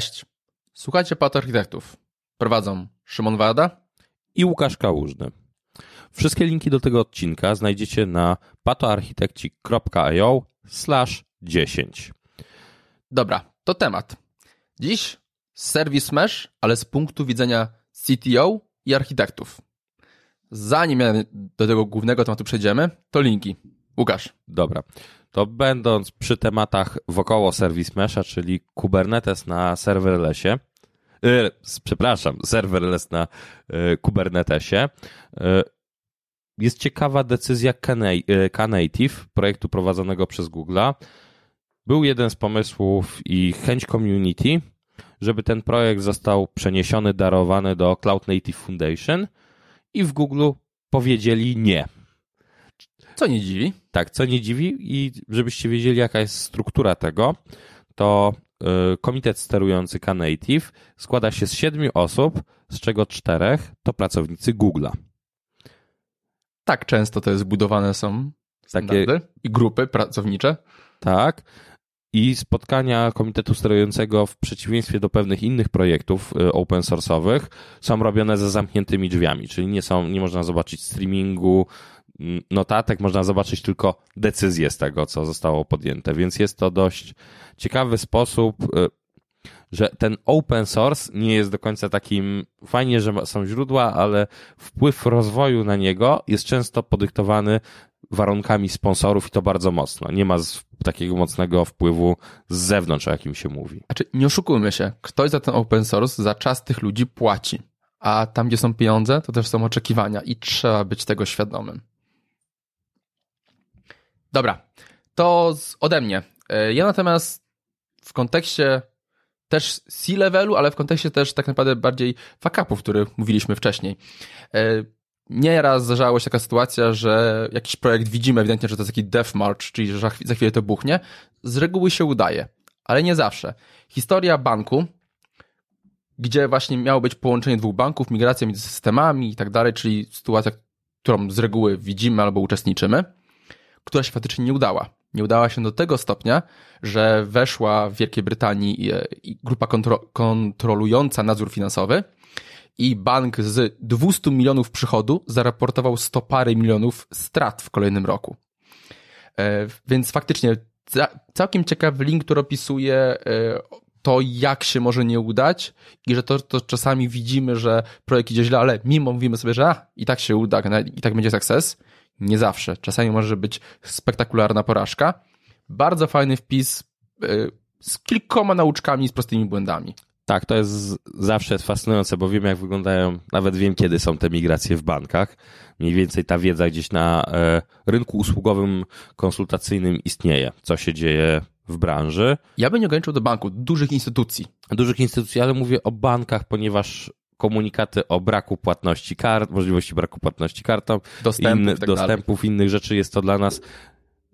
Cześć! Słuchajcie Pato Architektów. Prowadzą Szymon Wada i Łukasz Kałużny. Wszystkie linki do tego odcinka znajdziecie na patoarchitekci.io 10. Dobra, to temat. Dziś serwis mesh, ale z punktu widzenia CTO i architektów. Zanim do tego głównego tematu przejdziemy, to linki. Łukasz. Dobra to będąc przy tematach wokoło Service Mesha, czyli Kubernetes na serverlessie, yy, przepraszam, serverless na yy, Kubernetesie, yy, jest ciekawa decyzja Knative, projektu prowadzonego przez Google'a. Był jeden z pomysłów i chęć community, żeby ten projekt został przeniesiony, darowany do Cloud Native Foundation i w Google powiedzieli nie co nie dziwi. Tak, co nie dziwi i żebyście wiedzieli jaka jest struktura tego, to y, komitet sterujący Knative składa się z siedmiu osób, z czego czterech to pracownicy Google'a. Tak często to jest budowane są Takie... i grupy pracownicze. Tak. I spotkania komitetu sterującego w przeciwieństwie do pewnych innych projektów y, open source'owych są robione za zamkniętymi drzwiami, czyli nie są, nie można zobaczyć streamingu, notatek można zobaczyć tylko decyzje z tego, co zostało podjęte, więc jest to dość ciekawy sposób, y, że ten open source nie jest do końca takim, fajnie, że są źródła, ale wpływ rozwoju na niego jest często podyktowany warunkami sponsorów i to bardzo mocno. Nie ma takiego mocnego wpływu z zewnątrz, o jakim się mówi. Znaczy, nie oszukujmy się, ktoś za ten open source za czas tych ludzi płaci. A tam, gdzie są pieniądze, to też są oczekiwania i trzeba być tego świadomym. Dobra, to ode mnie. E, ja natomiast w kontekście też C-levelu, ale w kontekście też tak naprawdę bardziej fuck-upów, o których mówiliśmy wcześniej. E, nieraz zdarzało się taka sytuacja, że jakiś projekt widzimy ewidentnie, że to jest taki death march, czyli że za chwilę to buchnie. Z reguły się udaje, ale nie zawsze. Historia banku, gdzie właśnie miało być połączenie dwóch banków, migracja między systemami i tak dalej, czyli sytuacja, którą z reguły widzimy albo uczestniczymy która się faktycznie nie udała. Nie udała się do tego stopnia, że weszła w Wielkiej Brytanii e, grupa kontro kontrolująca nadzór finansowy i bank z 200 milionów przychodu zaraportował 100 parę milionów strat w kolejnym roku. E, więc faktycznie całkiem ciekawy link, który opisuje e, to, jak się może nie udać i że to, to czasami widzimy, że projekt idzie źle, ale mimo mówimy sobie, że a, i tak się uda, i tak będzie sukces, nie zawsze. Czasami może być spektakularna porażka. Bardzo fajny wpis y, z kilkoma nauczkami, z prostymi błędami. Tak, to jest zawsze fascynujące, bo wiem, jak wyglądają, nawet wiem, kiedy są te migracje w bankach. Mniej więcej ta wiedza gdzieś na e, rynku usługowym, konsultacyjnym istnieje, co się dzieje w branży. Ja bym nie ograniczył do banku, dużych instytucji. Dużych instytucji, ale mówię o bankach, ponieważ komunikaty o braku płatności kart, możliwości braku płatności kartą, dostępów, inny, tak dostępów innych rzeczy jest to dla nas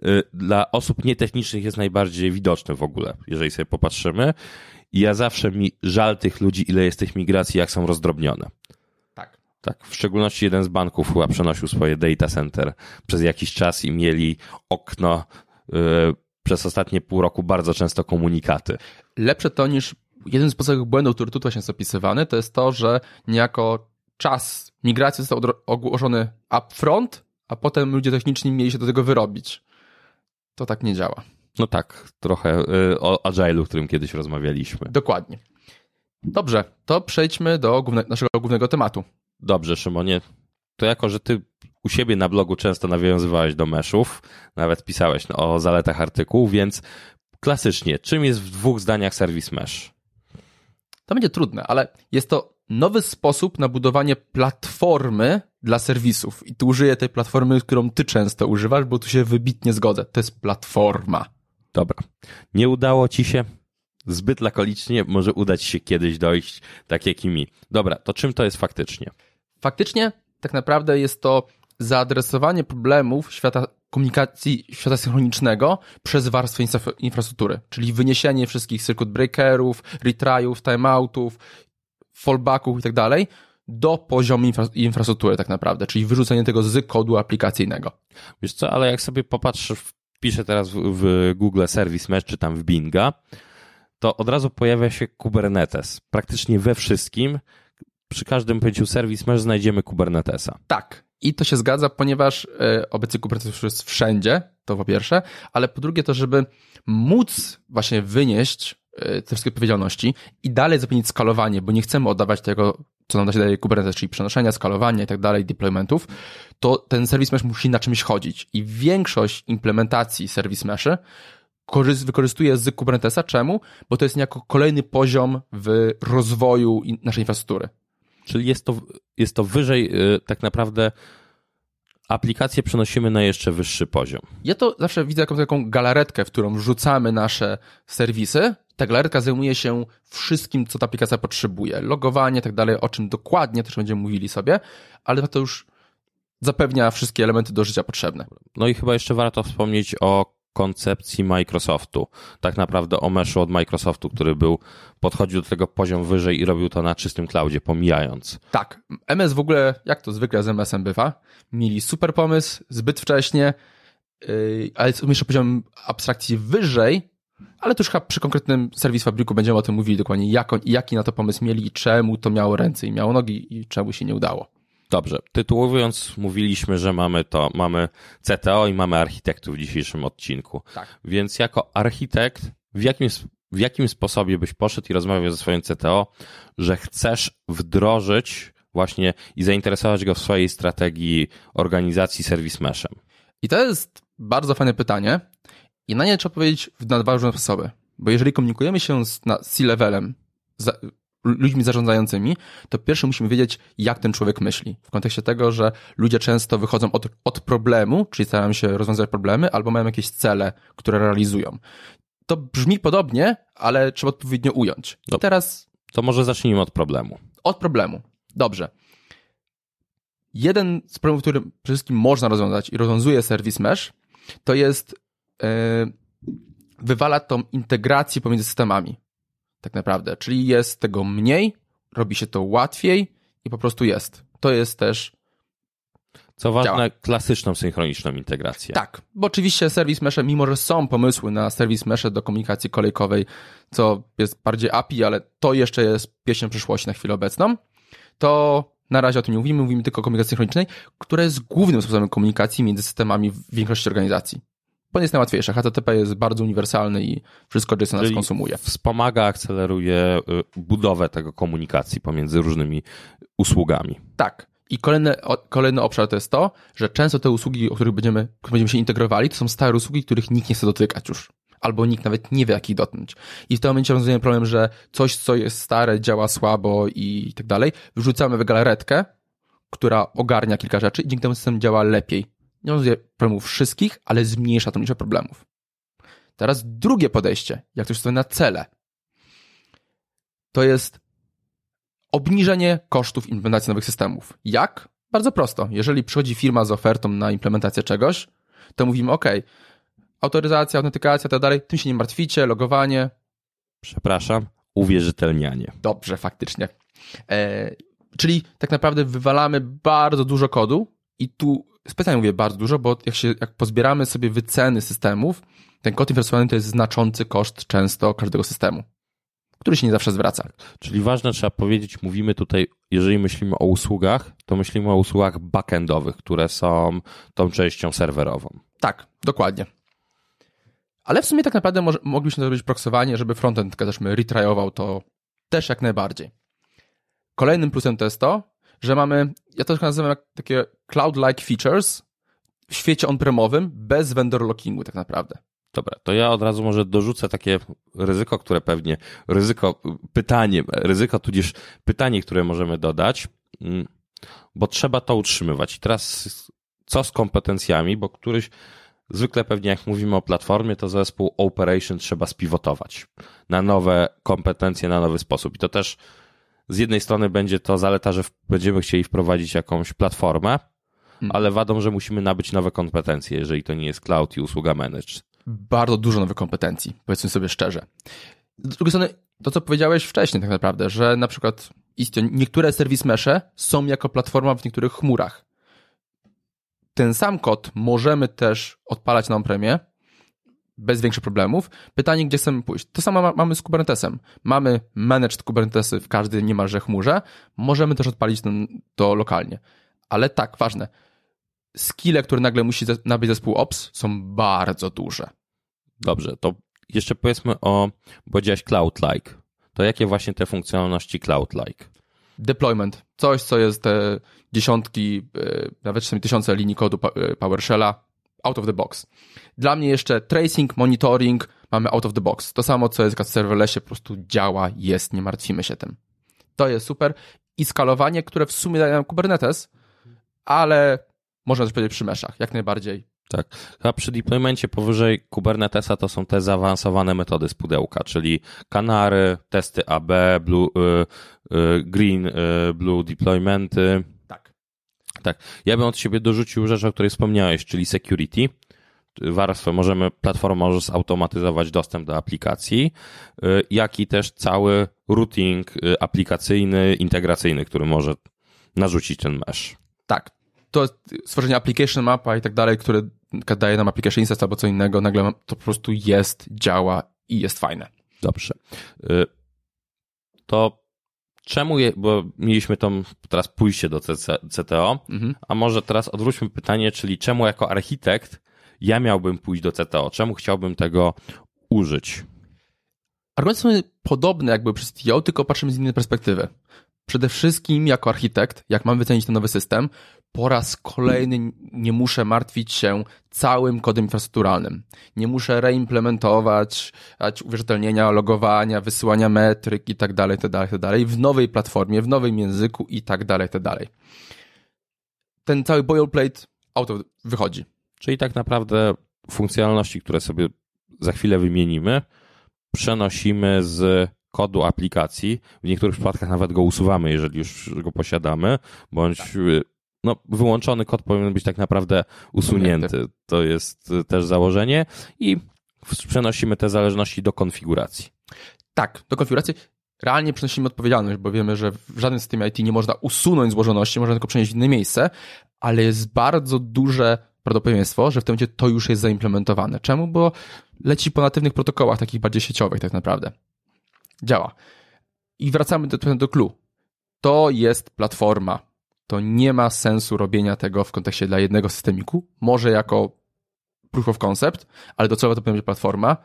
y, dla osób nietechnicznych jest najbardziej widoczne w ogóle, jeżeli sobie popatrzymy. I ja zawsze mi żal tych ludzi, ile jest tych migracji, jak są rozdrobnione. Tak. Tak, w szczególności jeden z banków chyba przenosił swoje data center przez jakiś czas i mieli okno yy, przez ostatnie pół roku bardzo często komunikaty. Lepsze to niż jeden z podstawowych błędów, który tutaj jest opisywany, to jest to, że niejako czas migracji został ogłoszony upfront, a potem ludzie techniczni mieli się do tego wyrobić. To tak nie działa. No tak, trochę y, o Agile'u, o którym kiedyś rozmawialiśmy. Dokładnie. Dobrze, to przejdźmy do główne, naszego głównego tematu. Dobrze, Szymonie. To jako, że ty u siebie na blogu często nawiązywałeś do meszów, nawet pisałeś o zaletach artykułu, więc klasycznie, czym jest w dwóch zdaniach serwis mesh? To będzie trudne, ale jest to nowy sposób na budowanie platformy dla serwisów. I tu użyję tej platformy, którą ty często używasz, bo tu się wybitnie zgodzę. To jest platforma. Dobra. Nie udało ci się? Zbyt lakonicznie może udać się kiedyś dojść, tak jak i mi. Dobra, to czym to jest faktycznie? Faktycznie, tak naprawdę jest to zaadresowanie problemów świata komunikacji świata synchronicznego przez warstwę infrastruktury, czyli wyniesienie wszystkich circuit breakerów, retryów, timeoutów, fallbacków i tak dalej do poziomu infra infrastruktury tak naprawdę, czyli wyrzucenie tego z kodu aplikacyjnego. Wiesz co, ale jak sobie popatrzysz, wpiszę teraz w, w Google Service Mesh czy tam w Binga, to od razu pojawia się Kubernetes. Praktycznie we wszystkim, przy każdym pęciu serwis mesh znajdziemy Kubernetesa. Tak. I to się zgadza, ponieważ e, obecnie Kubernetes jest wszędzie, to po pierwsze, ale po drugie to, żeby móc właśnie wynieść e, te wszystkie odpowiedzialności i dalej zapewnić skalowanie, bo nie chcemy oddawać tego, co nam daje Kubernetes, czyli przenoszenia, skalowania i tak dalej, deploymentów, to ten serwis mesh musi na czymś chodzić. I większość implementacji serwis meszy wykorzystuje z Kubernetesa. Czemu? Bo to jest niejako kolejny poziom w rozwoju naszej infrastruktury. Czyli jest to, jest to wyżej y, tak naprawdę aplikację przenosimy na jeszcze wyższy poziom. Ja to zawsze widzę jako taką galaretkę, w którą wrzucamy nasze serwisy. Ta galaretka zajmuje się wszystkim, co ta aplikacja potrzebuje. Logowanie, tak dalej, o czym dokładnie też będziemy mówili sobie, ale to już zapewnia wszystkie elementy do życia potrzebne. No i chyba jeszcze warto wspomnieć o koncepcji Microsoftu. Tak naprawdę o meszu od Microsoftu, który był, podchodził do tego poziom wyżej i robił to na czystym cloudzie, pomijając. Tak. MS w ogóle, jak to zwykle z MS-em bywa, mieli super pomysł, zbyt wcześnie, yy, ale jeszcze poziom abstrakcji wyżej, ale to już chyba przy konkretnym serwis fabryku będziemy o tym mówili dokładnie, jak jaki na to pomysł mieli i czemu to miało ręce i miało nogi i czemu się nie udało. Dobrze, tytułując, mówiliśmy, że mamy to, mamy CTO i mamy architektów w dzisiejszym odcinku. Tak. Więc jako architekt, w jakim, w jakim sposobie byś poszedł i rozmawiał ze swoim CTO, że chcesz wdrożyć właśnie i zainteresować go w swojej strategii organizacji serwis meshem? I to jest bardzo fajne pytanie i na nie trzeba powiedzieć na dwa różne sposoby. Bo jeżeli komunikujemy się z C-levelem, ludźmi zarządzającymi, to pierwsze musimy wiedzieć, jak ten człowiek myśli. W kontekście tego, że ludzie często wychodzą od, od problemu, czyli starają się rozwiązać problemy, albo mają jakieś cele, które realizują. To brzmi podobnie, ale trzeba odpowiednio ująć. No, teraz. To może zacznijmy od problemu. Od problemu. Dobrze. Jeden z problemów, który przede wszystkim można rozwiązać i rozwiązuje Service Mesh, to jest yy, wywala tą integrację pomiędzy systemami tak naprawdę. Czyli jest tego mniej, robi się to łatwiej i po prostu jest. To jest też. Co ważne, działa. klasyczną synchroniczną integrację. Tak, bo oczywiście serwis mesze, mimo że są pomysły na serwis mesze do komunikacji kolejkowej, co jest bardziej API, ale to jeszcze jest pieśnią przyszłości na chwilę obecną, to na razie o tym nie mówimy, mówimy tylko o komunikacji synchronicznej, która jest głównym sposobem komunikacji między systemami w większości organizacji bo jest najłatwiejsze. HTTP jest bardzo uniwersalny i wszystko JSON nas konsumuje. Wspomaga, akceleruje y, budowę tego komunikacji pomiędzy różnymi usługami. Tak. I kolejny, kolejny obszar to jest to, że często te usługi, o których będziemy, będziemy się integrowali, to są stare usługi, których nikt nie chce dotykać już. Albo nikt nawet nie wie, jak ich dotknąć. I w tym momencie rozwiązujemy problem, że coś, co jest stare, działa słabo i tak dalej, wrzucamy w galaretkę, która ogarnia kilka rzeczy i dzięki temu system działa lepiej nie rozwiązuje problemów wszystkich, ale zmniejsza tą liczbę problemów. Teraz drugie podejście, jak to się na cele, to jest obniżenie kosztów implementacji nowych systemów. Jak? Bardzo prosto. Jeżeli przychodzi firma z ofertą na implementację czegoś, to mówimy OK, autoryzacja, autentykacja, tak dalej, tym się nie martwicie, logowanie. Przepraszam, uwierzytelnianie. Dobrze, faktycznie. E, czyli tak naprawdę wywalamy bardzo dużo kodu i tu specjalnie mówię bardzo dużo, bo jak, się, jak pozbieramy sobie wyceny systemów, ten kod inwersowany to jest znaczący koszt często każdego systemu, który się nie zawsze zwraca. Czyli ważne trzeba powiedzieć, mówimy tutaj, jeżeli myślimy o usługach, to myślimy o usługach backendowych, które są tą częścią serwerową. Tak, dokładnie. Ale w sumie tak naprawdę może, moglibyśmy zrobić proksowanie, żeby frontend też retryował to też jak najbardziej. Kolejnym plusem to jest to, że mamy, ja to nazywam jak takie cloud-like features w świecie on-premowym bez vendor lockingu tak naprawdę. Dobra, to ja od razu może dorzucę takie ryzyko, które pewnie, ryzyko, pytanie, ryzyko tudzież pytanie, które możemy dodać, mm, bo trzeba to utrzymywać. I teraz co z kompetencjami, bo któryś, zwykle pewnie jak mówimy o platformie, to zespół operation trzeba spivotować na nowe kompetencje, na nowy sposób. I to też z jednej strony będzie to zaleta, że będziemy chcieli wprowadzić jakąś platformę, hmm. ale wadą, że musimy nabyć nowe kompetencje, jeżeli to nie jest cloud i usługa managed. Bardzo dużo nowych kompetencji, powiedzmy sobie szczerze. Z drugiej strony, to co powiedziałeś wcześniej tak naprawdę, że na przykład istnieją niektóre serwis mesze są jako platforma w niektórych chmurach. Ten sam kod możemy też odpalać na on-premie, bez większych problemów. Pytanie, gdzie chcemy pójść. To samo mamy z Kubernetesem. Mamy managed Kubernetesy w każdej niemalże chmurze. Możemy też odpalić to lokalnie. Ale tak, ważne. Skille, które nagle musi nabyć zespół Ops są bardzo duże. Dobrze, to jeszcze powiedzmy o, powiedziałeś Cloud-like. To jakie właśnie te funkcjonalności Cloud-like? Deployment. Coś, co jest te dziesiątki, e, nawet czasami tysiące linii kodu e, PowerShella out of the box. Dla mnie jeszcze tracing, monitoring mamy out of the box. To samo, co jest w serverlessie, po prostu działa, jest, nie martwimy się tym. To jest super. I skalowanie, które w sumie daje nam Kubernetes, ale można też powiedzieć przy meszach, jak najbardziej. Tak. A przy deploymencie powyżej Kubernetesa to są te zaawansowane metody z pudełka, czyli kanary, testy AB, blue, y, y, green, y, blue deploymenty. Tak. Ja bym od siebie dorzucił rzecz, o której wspomniałeś, czyli security warstwę możemy, platforma może zautomatyzować dostęp do aplikacji, jak i też cały routing aplikacyjny, integracyjny, który może narzucić ten mesh. Tak, to stworzenie application mapa i tak dalej, które daje nam application instance albo co innego, nagle to po prostu jest, działa i jest fajne. Dobrze. Y, to czemu, je, bo mieliśmy tą teraz pójście do CC, CTO, mhm. a może teraz odwróćmy pytanie, czyli czemu jako architekt ja miałbym pójść do CTO? Czemu chciałbym tego użyć? Argumenty są podobne jakby przez CTO, tylko patrzymy z innej perspektywy. Przede wszystkim jako architekt, jak mam wycenić ten nowy system, po raz kolejny nie muszę martwić się całym kodem infrastrukturalnym. Nie muszę reimplementować uwierzytelnienia, logowania, wysyłania metryk i tak dalej, tak dalej, tak dalej w nowej platformie, w nowym języku i tak dalej, tak dalej. Ten cały boilerplate auto wychodzi. Czyli tak naprawdę funkcjonalności, które sobie za chwilę wymienimy, przenosimy z kodu aplikacji. W niektórych przypadkach nawet go usuwamy, jeżeli już go posiadamy, bądź tak. No, wyłączony kod powinien być tak naprawdę usunięty. To jest też założenie i przenosimy te zależności do konfiguracji. Tak, do konfiguracji. Realnie przenosimy odpowiedzialność, bo wiemy, że w żadnym systemie IT nie można usunąć złożoności, można tylko przenieść w inne miejsce, ale jest bardzo duże prawdopodobieństwo, że w tym momencie to już jest zaimplementowane. Czemu? Bo leci po natywnych protokołach, takich bardziej sieciowych tak naprawdę działa. I wracamy do, do clue. To jest platforma. To nie ma sensu robienia tego w kontekście dla jednego systemiku. Może jako proof of concept, ale docelowo to będzie platforma,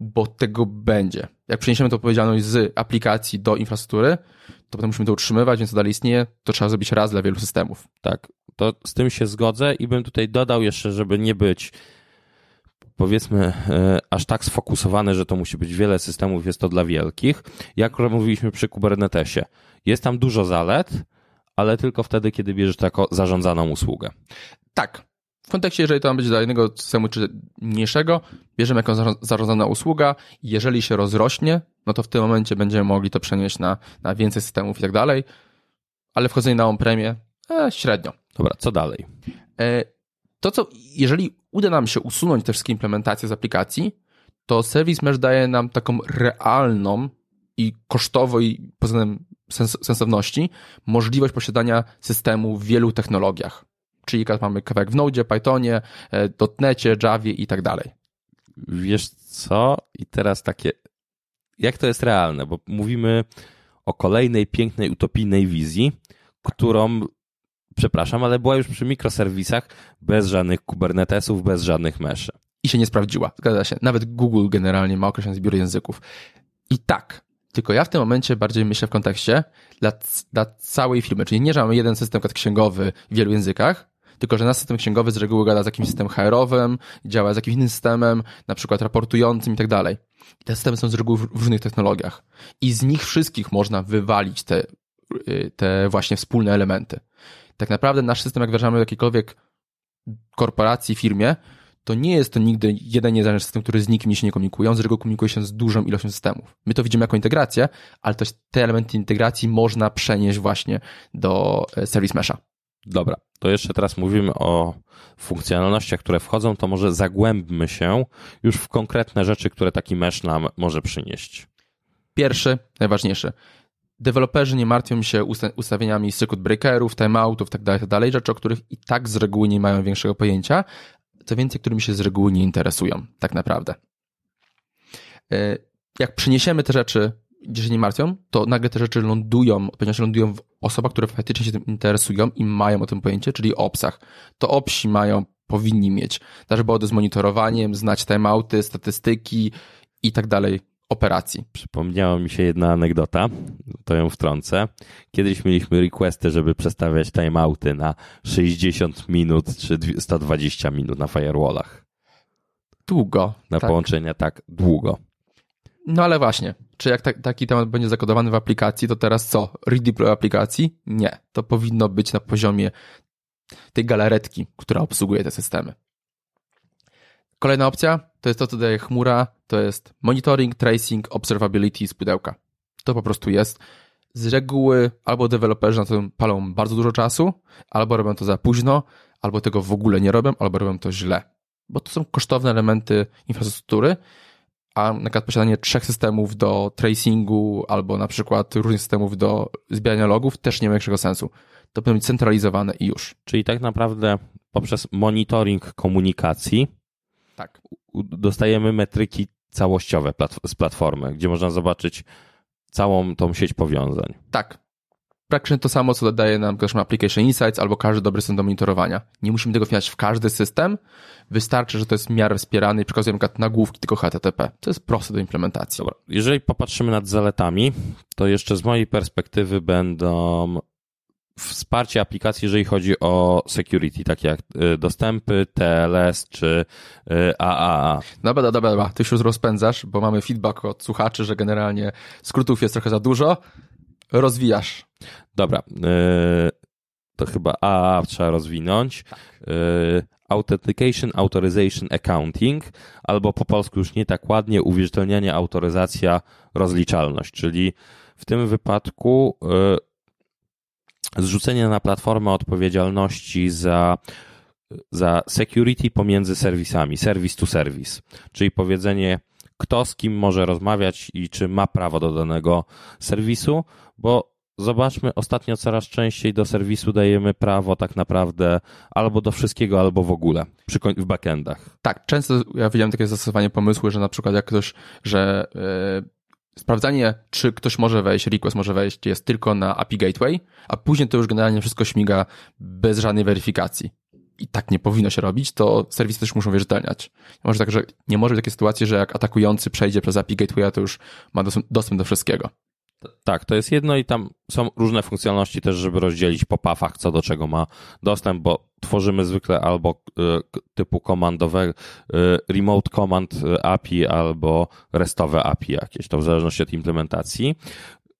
bo tego będzie. Jak przeniesiemy tę odpowiedzialność z aplikacji do infrastruktury, to potem musimy to utrzymywać, więc to dalej istnieje. To trzeba zrobić raz dla wielu systemów. Tak, to z tym się zgodzę i bym tutaj dodał jeszcze, żeby nie być powiedzmy e, aż tak sfokusowane, że to musi być wiele systemów, jest to dla wielkich. Jak mówiliśmy przy Kubernetesie, jest tam dużo zalet, ale tylko wtedy, kiedy bierzesz to jako zarządzaną usługę. Tak. W kontekście, jeżeli to ma być dla jednego systemu czy mniejszego, bierzemy jako zarządzana usługa jeżeli się rozrośnie, no to w tym momencie będziemy mogli to przenieść na, na więcej systemów i tak dalej, ale wchodzenie na on-premię e, średnio. Dobra, co dalej? E, to, co, jeżeli uda nam się usunąć te wszystkie implementacje z aplikacji, to Service Mesh daje nam taką realną i kosztowo i pod względem sens sensowności możliwość posiadania systemu w wielu technologiach. Czyli mamy kawałek w Node, Pythonie, e, .NETie, Javie i tak dalej. Wiesz co? I teraz takie, jak to jest realne? Bo mówimy o kolejnej pięknej, utopijnej wizji, którą przepraszam, ale była już przy mikroserwisach bez żadnych Kubernetesów, bez żadnych meszy. I się nie sprawdziła, zgadza się. Nawet Google generalnie ma określony zbiór języków. I tak, tylko ja w tym momencie bardziej myślę w kontekście dla, dla całej firmy, czyli nie, że mamy jeden system księgowy w wielu językach, tylko że nasz system księgowy z reguły gada z jakimś systemem HR-owym, działa z jakimś innym systemem, na przykład raportującym i tak dalej. Te systemy są z reguły w różnych technologiach. I z nich wszystkich można wywalić te, y, te właśnie wspólne elementy tak naprawdę nasz system, jak wdrażamy w jakiejkolwiek korporacji, firmie, to nie jest to nigdy jeden niezależny system, który z nikim się nie komunikuje, on z reguły komunikuje się z dużą ilością systemów. My to widzimy jako integrację, ale też te elementy integracji można przenieść właśnie do e, Service Mesha. Dobra, to jeszcze teraz mówimy o funkcjonalnościach, które wchodzą, to może zagłębmy się już w konkretne rzeczy, które taki mesh nam może przynieść. Pierwszy, najważniejszy deweloperzy nie martwią się ustawieniami circuit breakerów, timeoutów, tak dalej, tak dalej, rzeczy, o których i tak z reguły nie mają większego pojęcia. Co więcej, którymi się z reguły nie interesują, tak naprawdę. E, jak przyniesiemy te rzeczy, gdzie się nie martwią, to nagle te rzeczy lądują, odpowiedzialności lądują w osobach, które faktycznie się tym interesują i mają o tym pojęcie, czyli o obsach. To obsi mają, powinni mieć dashboardy z monitorowaniem, znać timeouty, statystyki i tak dalej operacji. Przypomniała mi się jedna anegdota, to ją wtrącę. Kiedyś mieliśmy requesty, żeby przestawiać timeouty na 60 minut czy 120 minut na firewallach. Długo. Na tak. połączenia tak długo. No ale właśnie, czy jak ta, taki temat będzie zakodowany w aplikacji, to teraz co? Redeploy aplikacji? Nie. To powinno być na poziomie tej galaretki, która obsługuje te systemy. Kolejna opcja to jest to, co daje chmura, to jest monitoring, tracing, observability z pudełka. To po prostu jest. Z reguły albo deweloperzy na to palą bardzo dużo czasu, albo robią to za późno, albo tego w ogóle nie robią, albo robią to źle. Bo to są kosztowne elementy infrastruktury, a na przykład posiadanie trzech systemów do tracingu albo na przykład różnych systemów do zbierania logów też nie ma większego sensu. To powinno być centralizowane i już. Czyli tak naprawdę poprzez monitoring komunikacji tak. dostajemy metryki całościowe z platformy, gdzie można zobaczyć całą tą sieć powiązań. Tak praktycznie to samo, co dodaje nam Application Insights albo każdy dobry system do monitorowania. Nie musimy tego wpinać w każdy system. Wystarczy, że to jest w miarę wspierany i przekazujemy nagłówki tylko HTTP. To jest proste do implementacji. Dobra. Jeżeli popatrzymy nad zaletami, to jeszcze z mojej perspektywy będą wsparcie aplikacji, jeżeli chodzi o security, takie jak y, dostępy, TLS czy AAA. Y, dobra, dobra, dobra, ty się już rozpędzasz, bo mamy feedback od słuchaczy, że generalnie skrótów jest trochę za dużo. Rozwijasz. Dobra. Yy, to chyba A trzeba rozwinąć. Yy, authentication, Authorization, Accounting, albo po polsku już nie tak ładnie, uwierzytelnianie, autoryzacja, rozliczalność, czyli w tym wypadku zrzucenie na platformę odpowiedzialności za za security pomiędzy serwisami, service to service, czyli powiedzenie, kto z kim może rozmawiać i czy ma prawo do danego serwisu, bo zobaczmy, ostatnio coraz częściej do serwisu dajemy prawo tak naprawdę albo do wszystkiego, albo w ogóle przy, w backendach. Tak, często ja widziałem takie zastosowanie pomysły, że na przykład jak ktoś, że yy, sprawdzanie, czy ktoś może wejść, request może wejść, jest tylko na API Gateway, a później to już generalnie wszystko śmiga bez żadnej weryfikacji. I tak nie powinno się robić, to serwisy też muszą wierzytelniać. Może tak, że nie może być takiej sytuacji, że jak atakujący przejdzie przez API Gateway, to już ma dostęp do wszystkiego. Tak, to jest jedno i tam są różne funkcjonalności też, żeby rozdzielić po pafach, co do czego ma dostęp, bo tworzymy zwykle albo y, typu komandowe, y, remote command y, API albo restowe API jakieś, to w zależności od implementacji.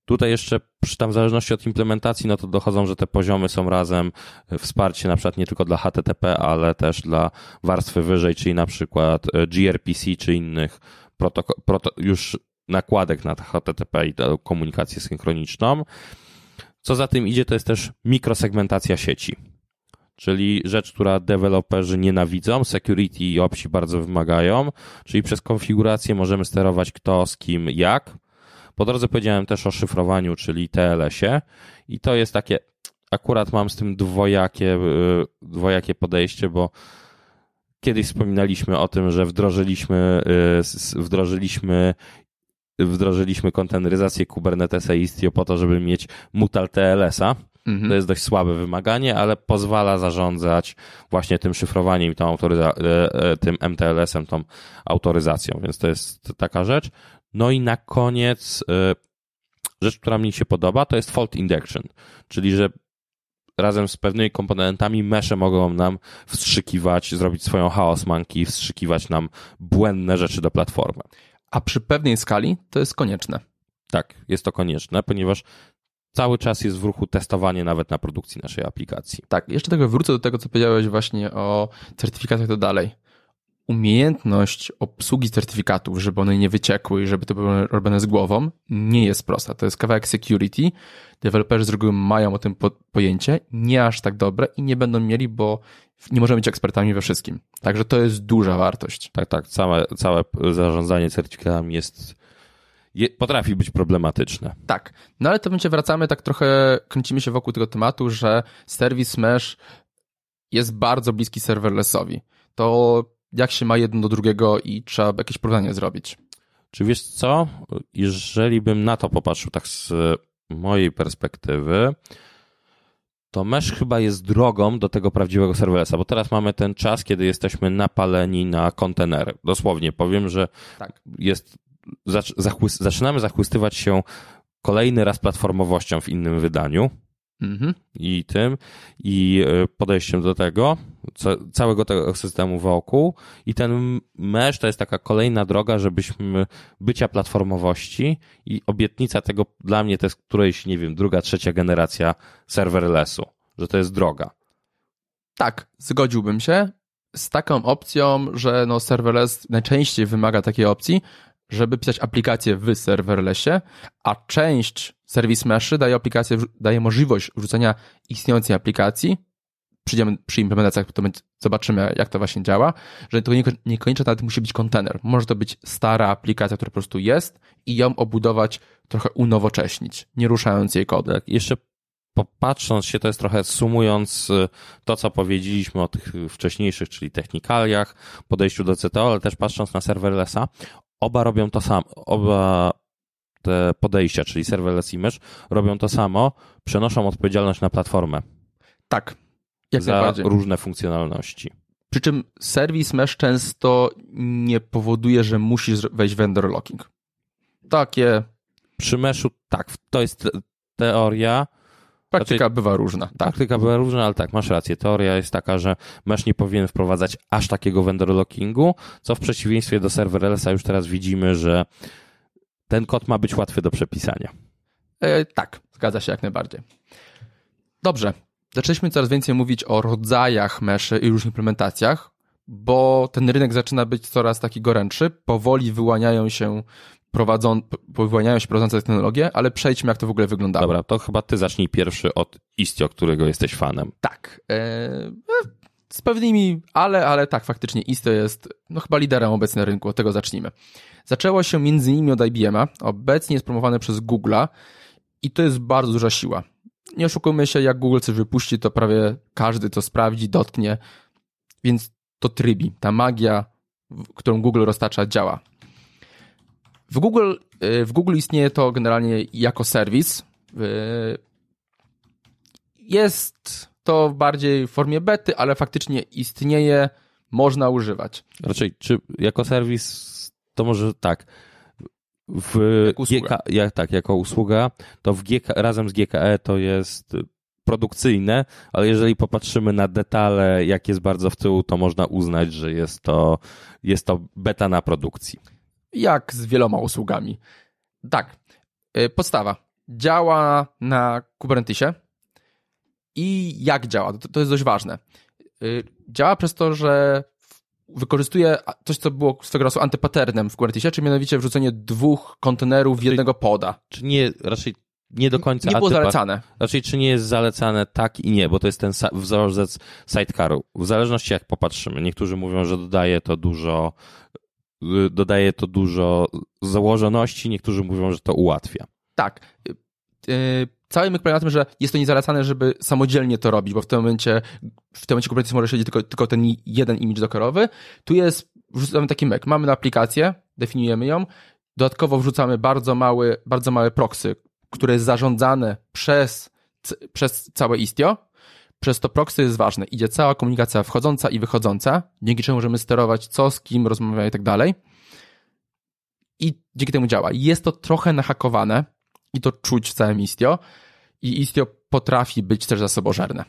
Tutaj jeszcze przy tam w zależności od implementacji, no to dochodzą, że te poziomy są razem wsparcie na przykład nie tylko dla HTTP, ale też dla warstwy wyżej, czyli na przykład gRPC czy innych protoko- proto- już nakładek na HTTP i komunikację synchroniczną. Co za tym idzie, to jest też mikrosegmentacja sieci. Czyli rzecz, która deweloperzy nienawidzą, security i opsi bardzo wymagają, czyli przez konfigurację możemy sterować kto z kim jak. Po drodze powiedziałem też o szyfrowaniu, czyli TLS-ie i to jest takie, akurat mam z tym dwojakie, y, dwojakie podejście, bo kiedyś wspominaliśmy o tym, że wdrożyliśmy, y, wdrożyliśmy wdrożyliśmy konteneryzację Kubernetesa i Istio po to, żeby mieć mutal TLS-a. Mhm. To jest dość słabe wymaganie, ale pozwala zarządzać właśnie tym szyfrowaniem i tą autoryza- e, e, tym MTLS-em, tą autoryzacją, więc to jest taka rzecz. No i na koniec e, rzecz, która mi się podoba, to jest fault injection, czyli że razem z pewnymi komponentami mesze mogą nam wstrzykiwać, zrobić swoją chaos monkey, wstrzykiwać nam błędne rzeczy do platformy. A przy pewnej skali to jest konieczne. Tak, jest to konieczne, ponieważ cały czas jest w ruchu testowanie nawet na produkcji naszej aplikacji. Tak, jeszcze tego wrócę do tego, co powiedziałeś właśnie o certyfikatach to dalej. Umiejętność obsługi certyfikatów, żeby one nie wyciekły i żeby to było robione z głową, nie jest prosta. To jest kawałek security. Deweloperzy z reguły mają o tym pojęcie, nie aż tak dobre i nie będą mieli, bo nie możemy być ekspertami we wszystkim. Także to jest duża wartość. Tak, tak. Całe, całe zarządzanie certyfikatami jest, je, potrafi być problematyczne. Tak. No ale to będzie wracamy, tak trochę kręcimy się wokół tego tematu, że serwis mesh jest bardzo bliski serverlessowi. to jak się ma jedno do drugiego i trzeba jakieś porównanie zrobić. Czy wiesz co? Jeżeli bym na to popatrzył tak z mojej perspektywy, to mesh chyba jest drogą do tego prawdziwego serverlessa, bo teraz mamy ten czas, kiedy jesteśmy napaleni na kontenery. Dosłownie powiem, że tak. jest, zaczynamy zachwystywać się kolejny raz platformowością w innym wydaniu mhm. i tym, i e, podejściem do tego, całego tego systemu wokół i ten mesh to jest taka kolejna droga, żebyśmy bycia platformowości i obietnica tego dla mnie to jest którejś, nie wiem, druga, trzecia generacja serverlessu, że to jest droga. Tak, zgodziłbym się z taką opcją, że no serverless najczęściej wymaga takiej opcji, żeby pisać aplikację w serverlessie, a część serwis meszy daje aplikację, daje możliwość wrzucenia istniejącej aplikacji. Przyjdziemy przy implementacjach, to zobaczymy, jak to właśnie działa, że to niekoniecznie nawet musi być kontener. Może to być stara aplikacja, która po prostu jest i ją obudować, trochę unowocześnić, nie ruszając jej kodu. Tak, jeszcze popatrząc się, to jest trochę sumując y, to, co powiedzieliśmy o tych wcześniejszych, czyli technikaliach, podejściu do CTO, ale też patrząc na serverlessa, oba robią to samo, oba te podejścia, czyli serverless image, robią to samo, przenoszą odpowiedzialność na platformę. Tak. Jak za różne funkcjonalności. Przy czym serwis mesh często nie powoduje, że musisz wejść vendor locking. Takie. Przy meshu tak, to jest teoria. Praktyka znaczy, bywa różna. Tak. Praktyka bywa różna, ale tak, masz rację. Teoria jest taka, że mesh nie powinien wprowadzać aż takiego vendor lockingu, co w przeciwieństwie do serverlessa już teraz widzimy, że ten kod ma być łatwy do przepisania. E, tak, zgadza się jak najbardziej. Dobrze. Zaczęliśmy coraz więcej mówić o rodzajach meszy i różnych implementacjach, bo ten rynek zaczyna być coraz taki gorętszy. Powoli wyłaniają się prowadzą, wyłaniają się prowadzące technologie, ale przejdźmy, jak to w ogóle wygląda. Dobra, to chyba ty zacznij pierwszy od Istio, którego jesteś fanem. Tak. E, z pewnymi ale, ale tak, faktycznie Istio jest no, chyba liderem obecnie na rynku, od tego zacznijmy. Zaczęło się między innymi od IBM-a, obecnie jest promowane przez Google'a i to jest bardzo duża siła. Nie oszukujmy się, jak Google coś wypuści, to prawie każdy to sprawdzi, dotknie, więc to trybi. Ta magia, którą Google roztacza, działa. W Google, y, w Google istnieje to generalnie jako serwis. Y, jest to bardziej w formie bety, ale faktycznie istnieje, można używać. Raczej, czy jako serwis to może tak. W GK, jak, tak, jako usługa, to w GK, razem z GKE to jest produkcyjne, ale jeżeli popatrzymy na detale, jak jest bardzo w tyłu, to można uznać, że jest to, jest to beta na produkcji. Jak z wieloma usługami. Tak. Y, podstawa. Działa na Kubernetesie. I jak działa? To, to jest dość ważne. Y, działa przez to, że wykorzystuje coś, co było swego czasu antypaternem w Kubernetesie, czy mianowicie wrzucenie dwóch kontenerów w jednego poda. Czy nie, raczej nie do końca. Nie było zalecane. Raczej czy nie jest zalecane tak i nie, bo to jest ten wzorzec sidecaru. W zależności jak popatrzymy. Niektórzy mówią, że dodaje to dużo, y, dodaje to dużo założoności, niektórzy mówią, że to ułatwia. Tak. Cały myk polega na tym, że jest to niezalecane, żeby samodzielnie to robić, bo w tym momencie, w tym momencie Kubernetes może siedzieć tylko, tylko ten jeden image dockerowy. Tu jest, wrzucamy taki myk. Mamy na aplikację, definiujemy ją, dodatkowo wrzucamy bardzo mały, bardzo małe proxy, które jest zarządzane przez, przez całe Istio. Przez to proxy jest ważne. Idzie cała komunikacja wchodząca i wychodząca, dzięki czemu możemy sterować co, z kim rozmawiamy i tak dalej. I dzięki temu działa. Jest to trochę nahakowane, i to czuć w całym Istio. I Istio potrafi być też zasobożerne.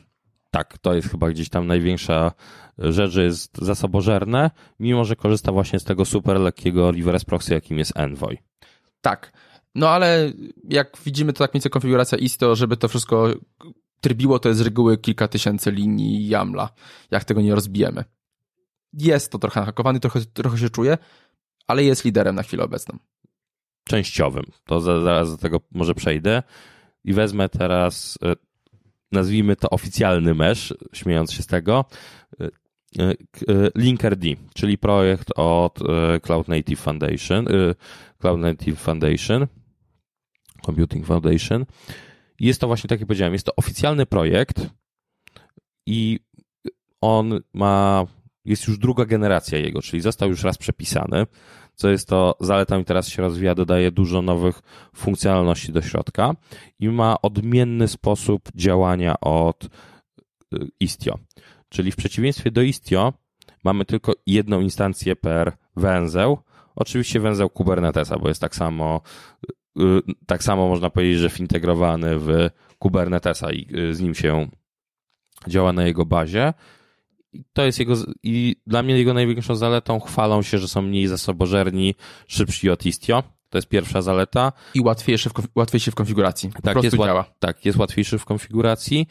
Tak, to jest chyba gdzieś tam największa rzecz, że jest zasobożerne, mimo że korzysta właśnie z tego super lekkiego reverse proxy, jakim jest Envoy. Tak. No ale jak widzimy, to tak mniej konfiguracja Istio, żeby to wszystko trybiło, to jest z reguły kilka tysięcy linii YAMLa, jak tego nie rozbijemy. Jest to trochę hakowany, trochę, trochę się czuje, ale jest liderem na chwilę obecną częściowym. To zaraz do tego może przejdę i wezmę teraz, e, nazwijmy to oficjalny mesh, śmiejąc się z tego, e, e, Linkerd, czyli projekt od Cloud Native Foundation, Cloud Native Foundation, Computing Foundation. Jest to właśnie, tak jak powiedziałem, jest to oficjalny projekt i on ma jest już druga generacja jego, czyli został już raz przepisany, co jest to zaletą i teraz się rozwija, dodaje dużo nowych funkcjonalności do środka i ma odmienny sposób działania od y, Istio. Czyli w przeciwieństwie do Istio mamy tylko jedną instancję per węzeł, oczywiście węzeł Kubernetesa, bo jest tak samo y, tak samo można powiedzieć, że wintegrowany w Kubernetesa i z nim się działa na jego bazie to jest jego, i dla mnie jego największą zaletą chwalą się, że są mniej zasobożerni, szybsi od Istio. To jest pierwsza zaleta. I łatwiejszy w, łatwiejszy w konfiguracji. Po tak, jest, działa. tak, jest łatwiejszy w konfiguracji.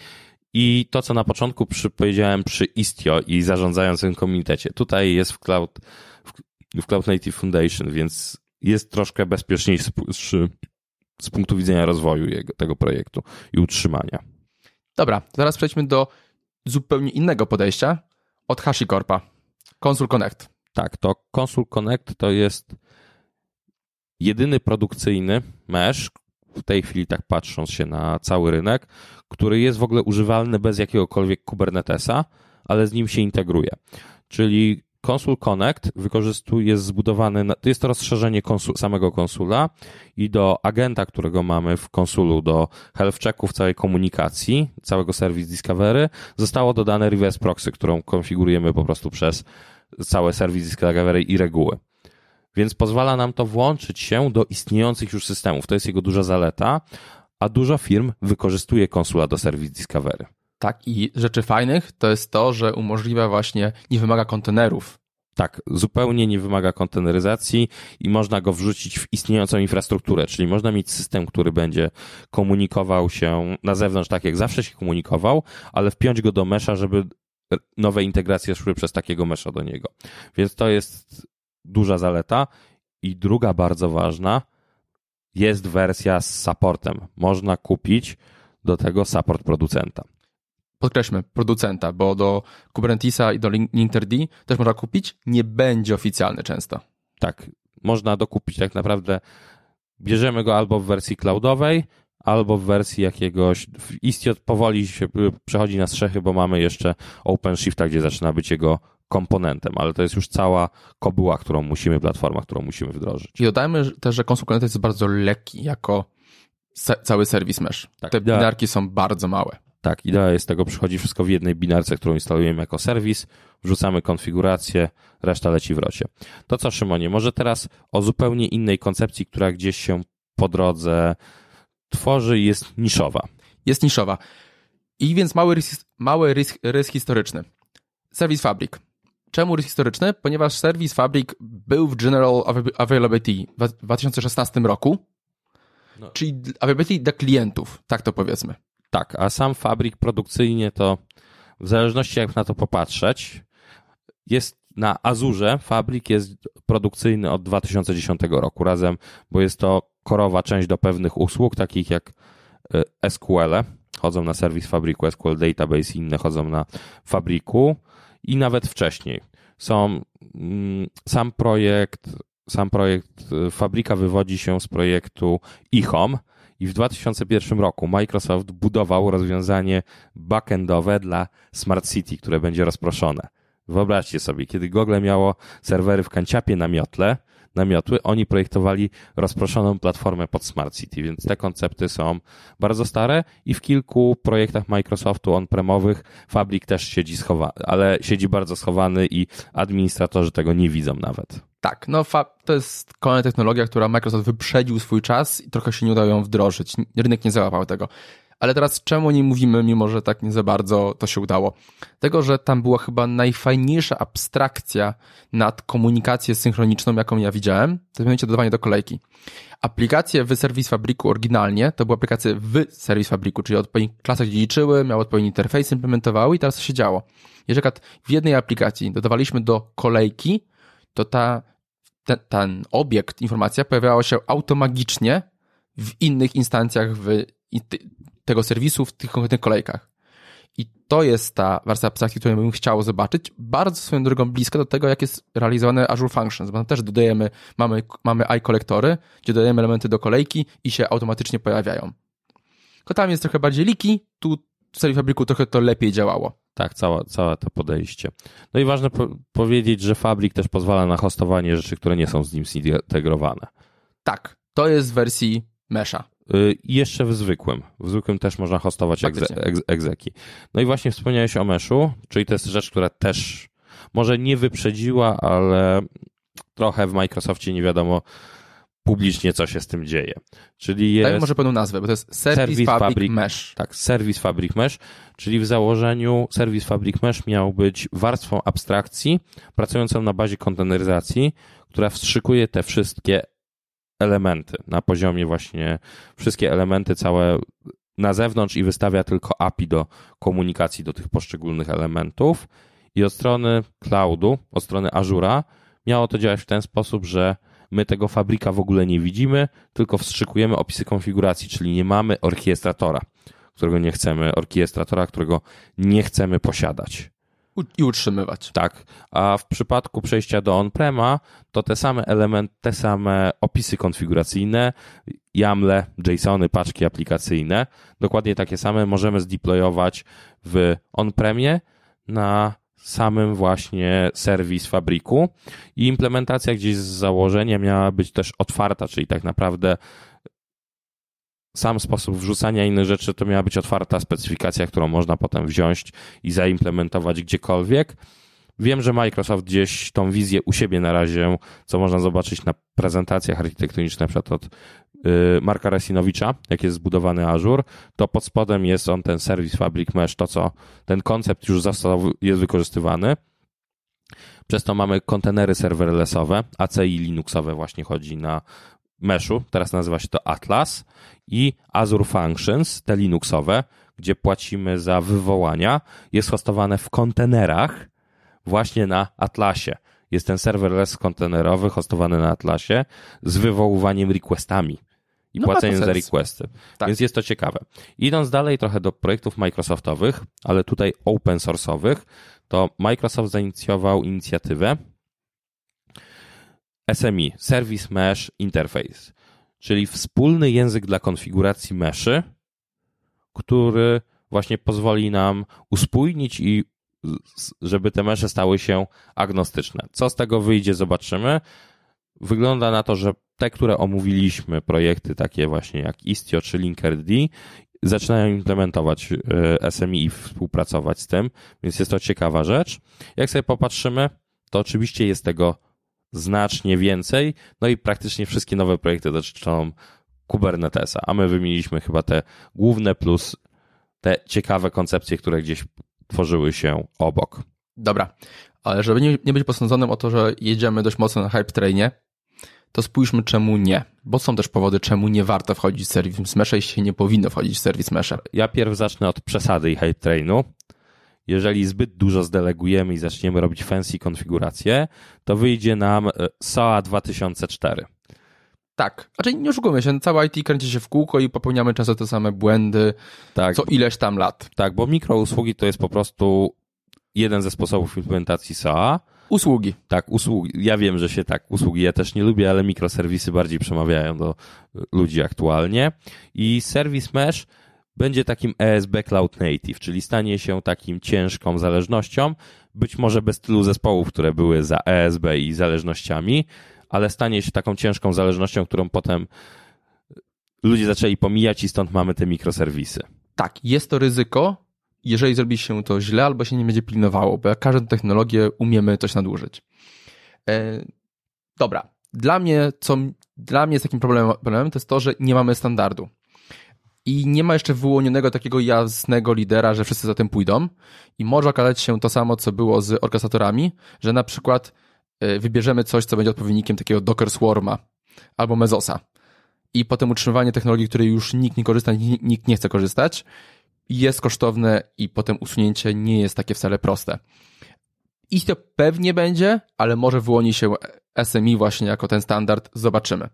I to, co na początku przy, powiedziałem przy Istio i zarządzającym komitecie, tutaj jest w Cloud, w, w Cloud Native Foundation, więc jest troszkę bezpieczniejszy z punktu widzenia rozwoju jego, tego projektu i utrzymania. Dobra, zaraz przejdźmy do zupełnie innego podejścia, od HashiCorpa. Consul Connect. Tak, to Consul Connect to jest jedyny produkcyjny mesh, w tej chwili tak patrząc się na cały rynek, który jest w ogóle używalny bez jakiegokolwiek Kubernetesa, ale z nim się integruje. Czyli Consul Connect wykorzystuje, jest zbudowany, na, to jest to rozszerzenie konsul, samego konsula i do agenta, którego mamy w konsulu, do health checków całej komunikacji, całego Service Discovery, zostało dodane reverse proxy, którą konfigurujemy po prostu przez całe Service Discovery i reguły. Więc pozwala nam to włączyć się do istniejących już systemów. To jest jego duża zaleta, a dużo firm wykorzystuje konsula do Service Discovery. Tak, i rzeczy fajnych to jest to, że umożliwia właśnie, nie wymaga kontenerów. Tak, zupełnie nie wymaga konteneryzacji i można go wrzucić w istniejącą infrastrukturę, czyli można mieć system, który będzie komunikował się na zewnątrz tak jak zawsze się komunikował, ale wpiąć go do mesza, żeby nowe integracje szły przez takiego mesza do niego. Więc to jest duża zaleta. I druga bardzo ważna, jest wersja z supportem. Można kupić do tego support producenta podkreślmy, producenta, bo do Kubernetesa i do Linkerd też można kupić, nie będzie oficjalny często. Tak, można dokupić tak naprawdę, bierzemy go albo w wersji cloudowej, albo w wersji jakiegoś, Istio powoli się przechodzi na strzechy, bo mamy jeszcze OpenShifta, gdzie zaczyna być jego komponentem, ale to jest już cała kobyła, którą musimy, platforma, którą musimy wdrożyć. I dodajmy też, że Console jest bardzo lekki jako cały serwis mesh. Tak, Te binarki są bardzo małe. Tak, idea jest tego, przychodzi wszystko w jednej binarce, którą instalujemy jako serwis, wrzucamy konfigurację, reszta leci w rocie. To co, Szymonie, może teraz o zupełnie innej koncepcji, która gdzieś się po drodze tworzy i jest niszowa. Jest niszowa. I więc mały rysk, mały rysk, rysk historyczny. Serwis Fabric. Czemu rysk historyczny? Ponieważ Serwis Fabric był w General Availability w 2016 roku, no. czyli Availability dla klientów, tak to powiedzmy. Tak, a sam fabryk produkcyjnie to w zależności jak na to popatrzeć, jest na Azurze fabryk jest produkcyjny od 2010 roku razem, bo jest to korowa część do pewnych usług, takich jak e, SQL, -e. chodzą na serwis fabryku, SQL Database i inne chodzą na fabryku i nawet wcześniej. Są mm, sam projekt, sam projekt e, fabryka wywodzi się z projektu iHome, i w 2001 roku Microsoft budował rozwiązanie backendowe dla Smart City, które będzie rozproszone. Wyobraźcie sobie, kiedy Google miało serwery w kanciapie na miotle, namiotły, oni projektowali rozproszoną platformę pod Smart City, więc te koncepty są bardzo stare i w kilku projektach Microsoftu on-premowych fabrik też siedzi schowany, ale siedzi bardzo schowany i administratorzy tego nie widzą nawet. Tak, no to jest kolejna technologia, która Microsoft wyprzedził swój czas i trochę się nie udało ją wdrożyć. Rynek nie załapał tego. Ale teraz czemu nie mówimy, mimo że tak nie za bardzo to się udało? Tego, że tam była chyba najfajniejsza abstrakcja nad komunikację synchroniczną, jaką ja widziałem, to jest dodawanie do kolejki. Aplikacje w Service Fabriku oryginalnie to były aplikacje w Service Fabriku, czyli odpowiednie klasy dziedziczyły, miały odpowiedni interfejs, implementowały i teraz co się działo? Jeżeli w jednej aplikacji dodawaliśmy do kolejki, to ta, ten, obiekt, informacja pojawiała się automagicznie w innych instancjach w tego serwisu w tych konkretnych kolejkach. I to jest ta warstwa abstrakcji, którą bym chciał zobaczyć. Bardzo swoją drogą bliska do tego, jak jest realizowane Azure Functions, bo tam też dodajemy, mamy, mamy i-kolektory, gdzie dodajemy elementy do kolejki i się automatycznie pojawiają. Tylko tam jest trochę bardziej liki, tu w serii fabryku trochę to lepiej działało. Tak, cała, całe to podejście. No i ważne po powiedzieć, że Fabrik też pozwala na hostowanie rzeczy, które nie są z nim zintegrowane. Tak, to jest w wersji Mesha. Y, jeszcze w zwykłym. W zwykłym też można hostować egze, egze, egzeki. No i właśnie wspomniałeś o Meshu, czyli to jest rzecz, która też może nie wyprzedziła, ale trochę w Microsoftie nie wiadomo publicznie, co się z tym dzieje. Czyli jest... Daj może pełną nazwę, bo to jest Service, Service Fabric, Fabric Mesh. Tak, Service Fabric Mesh, czyli w założeniu Service Fabric Mesh miał być warstwą abstrakcji pracującą na bazie konteneryzacji, która wstrzykuje te wszystkie elementy na poziomie właśnie wszystkie elementy całe na zewnątrz i wystawia tylko API do komunikacji do tych poszczególnych elementów. I od strony cloudu, od strony Azura miało to działać w ten sposób, że my tego fabryka w ogóle nie widzimy, tylko wstrzykujemy opisy konfiguracji, czyli nie mamy orkiestratora, którego nie chcemy, orkiestratora, którego nie chcemy posiadać. I utrzymywać. Tak. A w przypadku przejścia do on-prema, to te same elementy, te same opisy konfiguracyjne, YAMLe, JSONy, paczki aplikacyjne, dokładnie takie same możemy zdeployować w on-premie na samym właśnie serwis Fabriku i implementacja gdzieś z założenia miała być też otwarta, czyli tak naprawdę sam sposób wrzucania innych rzeczy to miała być otwarta specyfikacja, którą można potem wziąć i zaimplementować gdziekolwiek. Wiem, że Microsoft gdzieś tą wizję u siebie na razie, co można zobaczyć na prezentacjach architektonicznych, na przykład od Marka Resinowicza, jak jest zbudowany Azure, to pod spodem jest on ten Service Fabric Mesh, to co ten koncept już został, jest wykorzystywany. Przez to mamy kontenery serverlessowe, ACI Linuxowe właśnie chodzi na meshu, teraz nazywa się to Atlas i Azure Functions, te Linuxowe, gdzie płacimy za wywołania, jest hostowane w kontenerach właśnie na Atlasie. Jest ten serverless kontenerowy hostowany na Atlasie z wywoływaniem requestami i no płaceniem za requesty. Tak. Więc jest to ciekawe. Idąc dalej trochę do projektów Microsoftowych, ale tutaj open source'owych, to Microsoft zainicjował inicjatywę SMI, Service Mesh Interface, czyli wspólny język dla konfiguracji meszy, który właśnie pozwoli nam uspójnić i żeby te mesze stały się agnostyczne. Co z tego wyjdzie, zobaczymy. Wygląda na to, że te, które omówiliśmy, projekty takie właśnie jak Istio czy Linkerd, zaczynają implementować e, SMI i współpracować z tym, więc jest to ciekawa rzecz. Jak sobie popatrzymy, to oczywiście jest tego znacznie więcej, no i praktycznie wszystkie nowe projekty dotyczą Kubernetesa, a my wymieniliśmy chyba te główne plus te ciekawe koncepcje, które gdzieś tworzyły się obok. Dobra, ale żeby nie, nie być posądzonym o to, że jedziemy dość mocno na hype trainie, to spójrzmy czemu nie, bo są też powody, czemu nie warto wchodzić w serwis Mesha i się nie powinno wchodzić w serwis Mesha. Ja pierw zacznę od przesady i hype trainu. Jeżeli zbyt dużo zdelegujemy i zaczniemy robić fancy konfiguracje, to wyjdzie nam e, SOA 2004. Tak, znaczy nie oszukujmy się, cała IT kręci się w kółko i popełniamy często te same błędy tak, co ileś tam lat. Tak, bo mikrousługi to jest po prostu jeden ze sposobów implementacji SOA. Usługi. Tak, usługi. Ja wiem, że się tak, usługi ja też nie lubię, ale mikroserwisy bardziej przemawiają do ludzi aktualnie. I Service Mesh będzie takim ESB Cloud Native, czyli stanie się takim ciężką zależnością, być może bez tylu zespołów, które były za ESB i zależnościami, ale stanie się taką ciężką zależnością, którą potem ludzie zaczęli pomijać i stąd mamy te mikroserwisy. Tak, jest to ryzyko, jeżeli zrobi się to źle albo się nie będzie pilnowało, bo jak każdą technologię umiemy coś nadużyć. E, dobra, dla mnie, co dla mnie jest takim problemem, problemem, to jest to, że nie mamy standardu. I nie ma jeszcze wyłonionego takiego jasnego lidera, że wszyscy za tym pójdą. I może okazać się to samo, co było z orkestratorami, że na przykład E, wybierzemy coś, co będzie odpowiednikiem takiego Docker Swarma albo Mezosa. I potem utrzymywanie technologii, której już nikt nie korzysta, nikt nie chce korzystać, jest kosztowne i potem usunięcie nie jest takie wcale proste. Istio pewnie będzie, ale może wyłoni się SMI właśnie jako ten standard. Zobaczymy.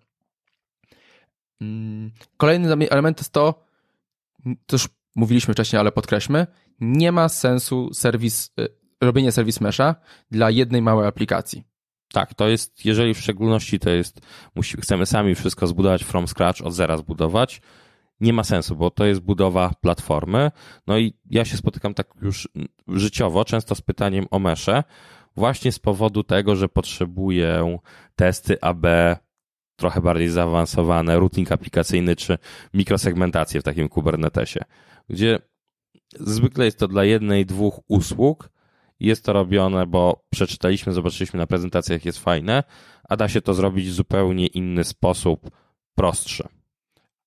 Mm, kolejny element jest to, to już mówiliśmy wcześniej, ale podkreślmy, nie ma sensu serwis, e, robienie serwis mesha dla jednej małej aplikacji. Tak, to jest, jeżeli w szczególności to jest, musi, chcemy sami wszystko zbudować from scratch, od zera zbudować, nie ma sensu, bo to jest budowa platformy. No i ja się spotykam tak już życiowo, często z pytaniem o mesze, właśnie z powodu tego, że potrzebuję testy AB trochę bardziej zaawansowane, routing aplikacyjny czy mikrosegmentację w takim Kubernetesie, gdzie zwykle jest to dla jednej, dwóch usług, jest to robione, bo przeczytaliśmy, zobaczyliśmy na prezentacjach, jest fajne, a da się to zrobić w zupełnie inny sposób, prostszy.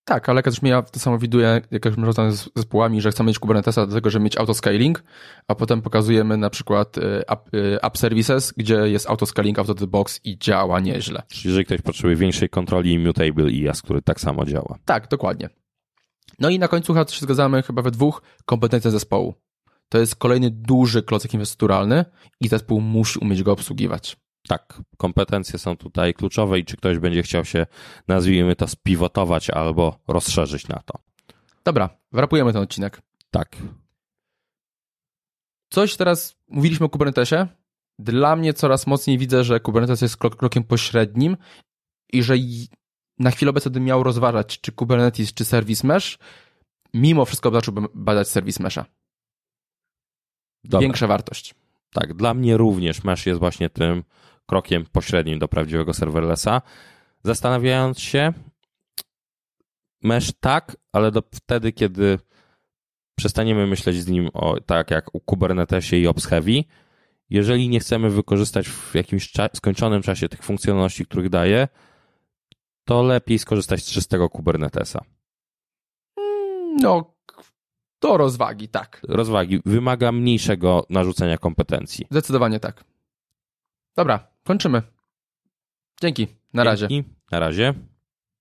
Tak, ale też ja to samo widuję, jak już rozmawiam z zespołami, że chcemy mieć Kubernetesa do tego, żeby mieć autoscaling, a potem pokazujemy na przykład y, app, y, app services, gdzie jest autoscaling out of the box i działa nieźle. Czyli jeżeli ktoś potrzebuje większej kontroli, Mutable IaaS, który tak samo działa. Tak, dokładnie. No i na końcu chyba się zgadzamy chyba we dwóch kompetencje zespołu. To jest kolejny duży klocek inwesturalny i zespół musi umieć go obsługiwać. Tak, kompetencje są tutaj kluczowe i czy ktoś będzie chciał się, nazwijmy to, spiwotować albo rozszerzyć na to. Dobra, wrapujemy ten odcinek. Tak. Coś teraz mówiliśmy o Kubernetesie. Dla mnie coraz mocniej widzę, że Kubernetes jest krokiem pośrednim i że na chwilę obecną bym miał rozważać, czy Kubernetes, czy Service Mesh, mimo wszystko zacząłbym badać Service Mesha. Dobra. Większa wartość. Tak, dla mnie również Mesh jest właśnie tym krokiem pośrednim do prawdziwego serverlessa. Zastanawiając się, Mesh tak, ale do wtedy, kiedy przestaniemy myśleć z nim o, tak jak u Kubernetesie i Ops Heavy, jeżeli nie chcemy wykorzystać w jakimś cza skończonym czasie tych funkcjonalności, których daje, to lepiej skorzystać z czystego Kubernetesa. No, do rozwagi, tak. Rozwagi. Wymaga mniejszego narzucenia kompetencji. Zdecydowanie tak. Dobra, kończymy. Dzięki. Na Dzięki. razie. Na razie.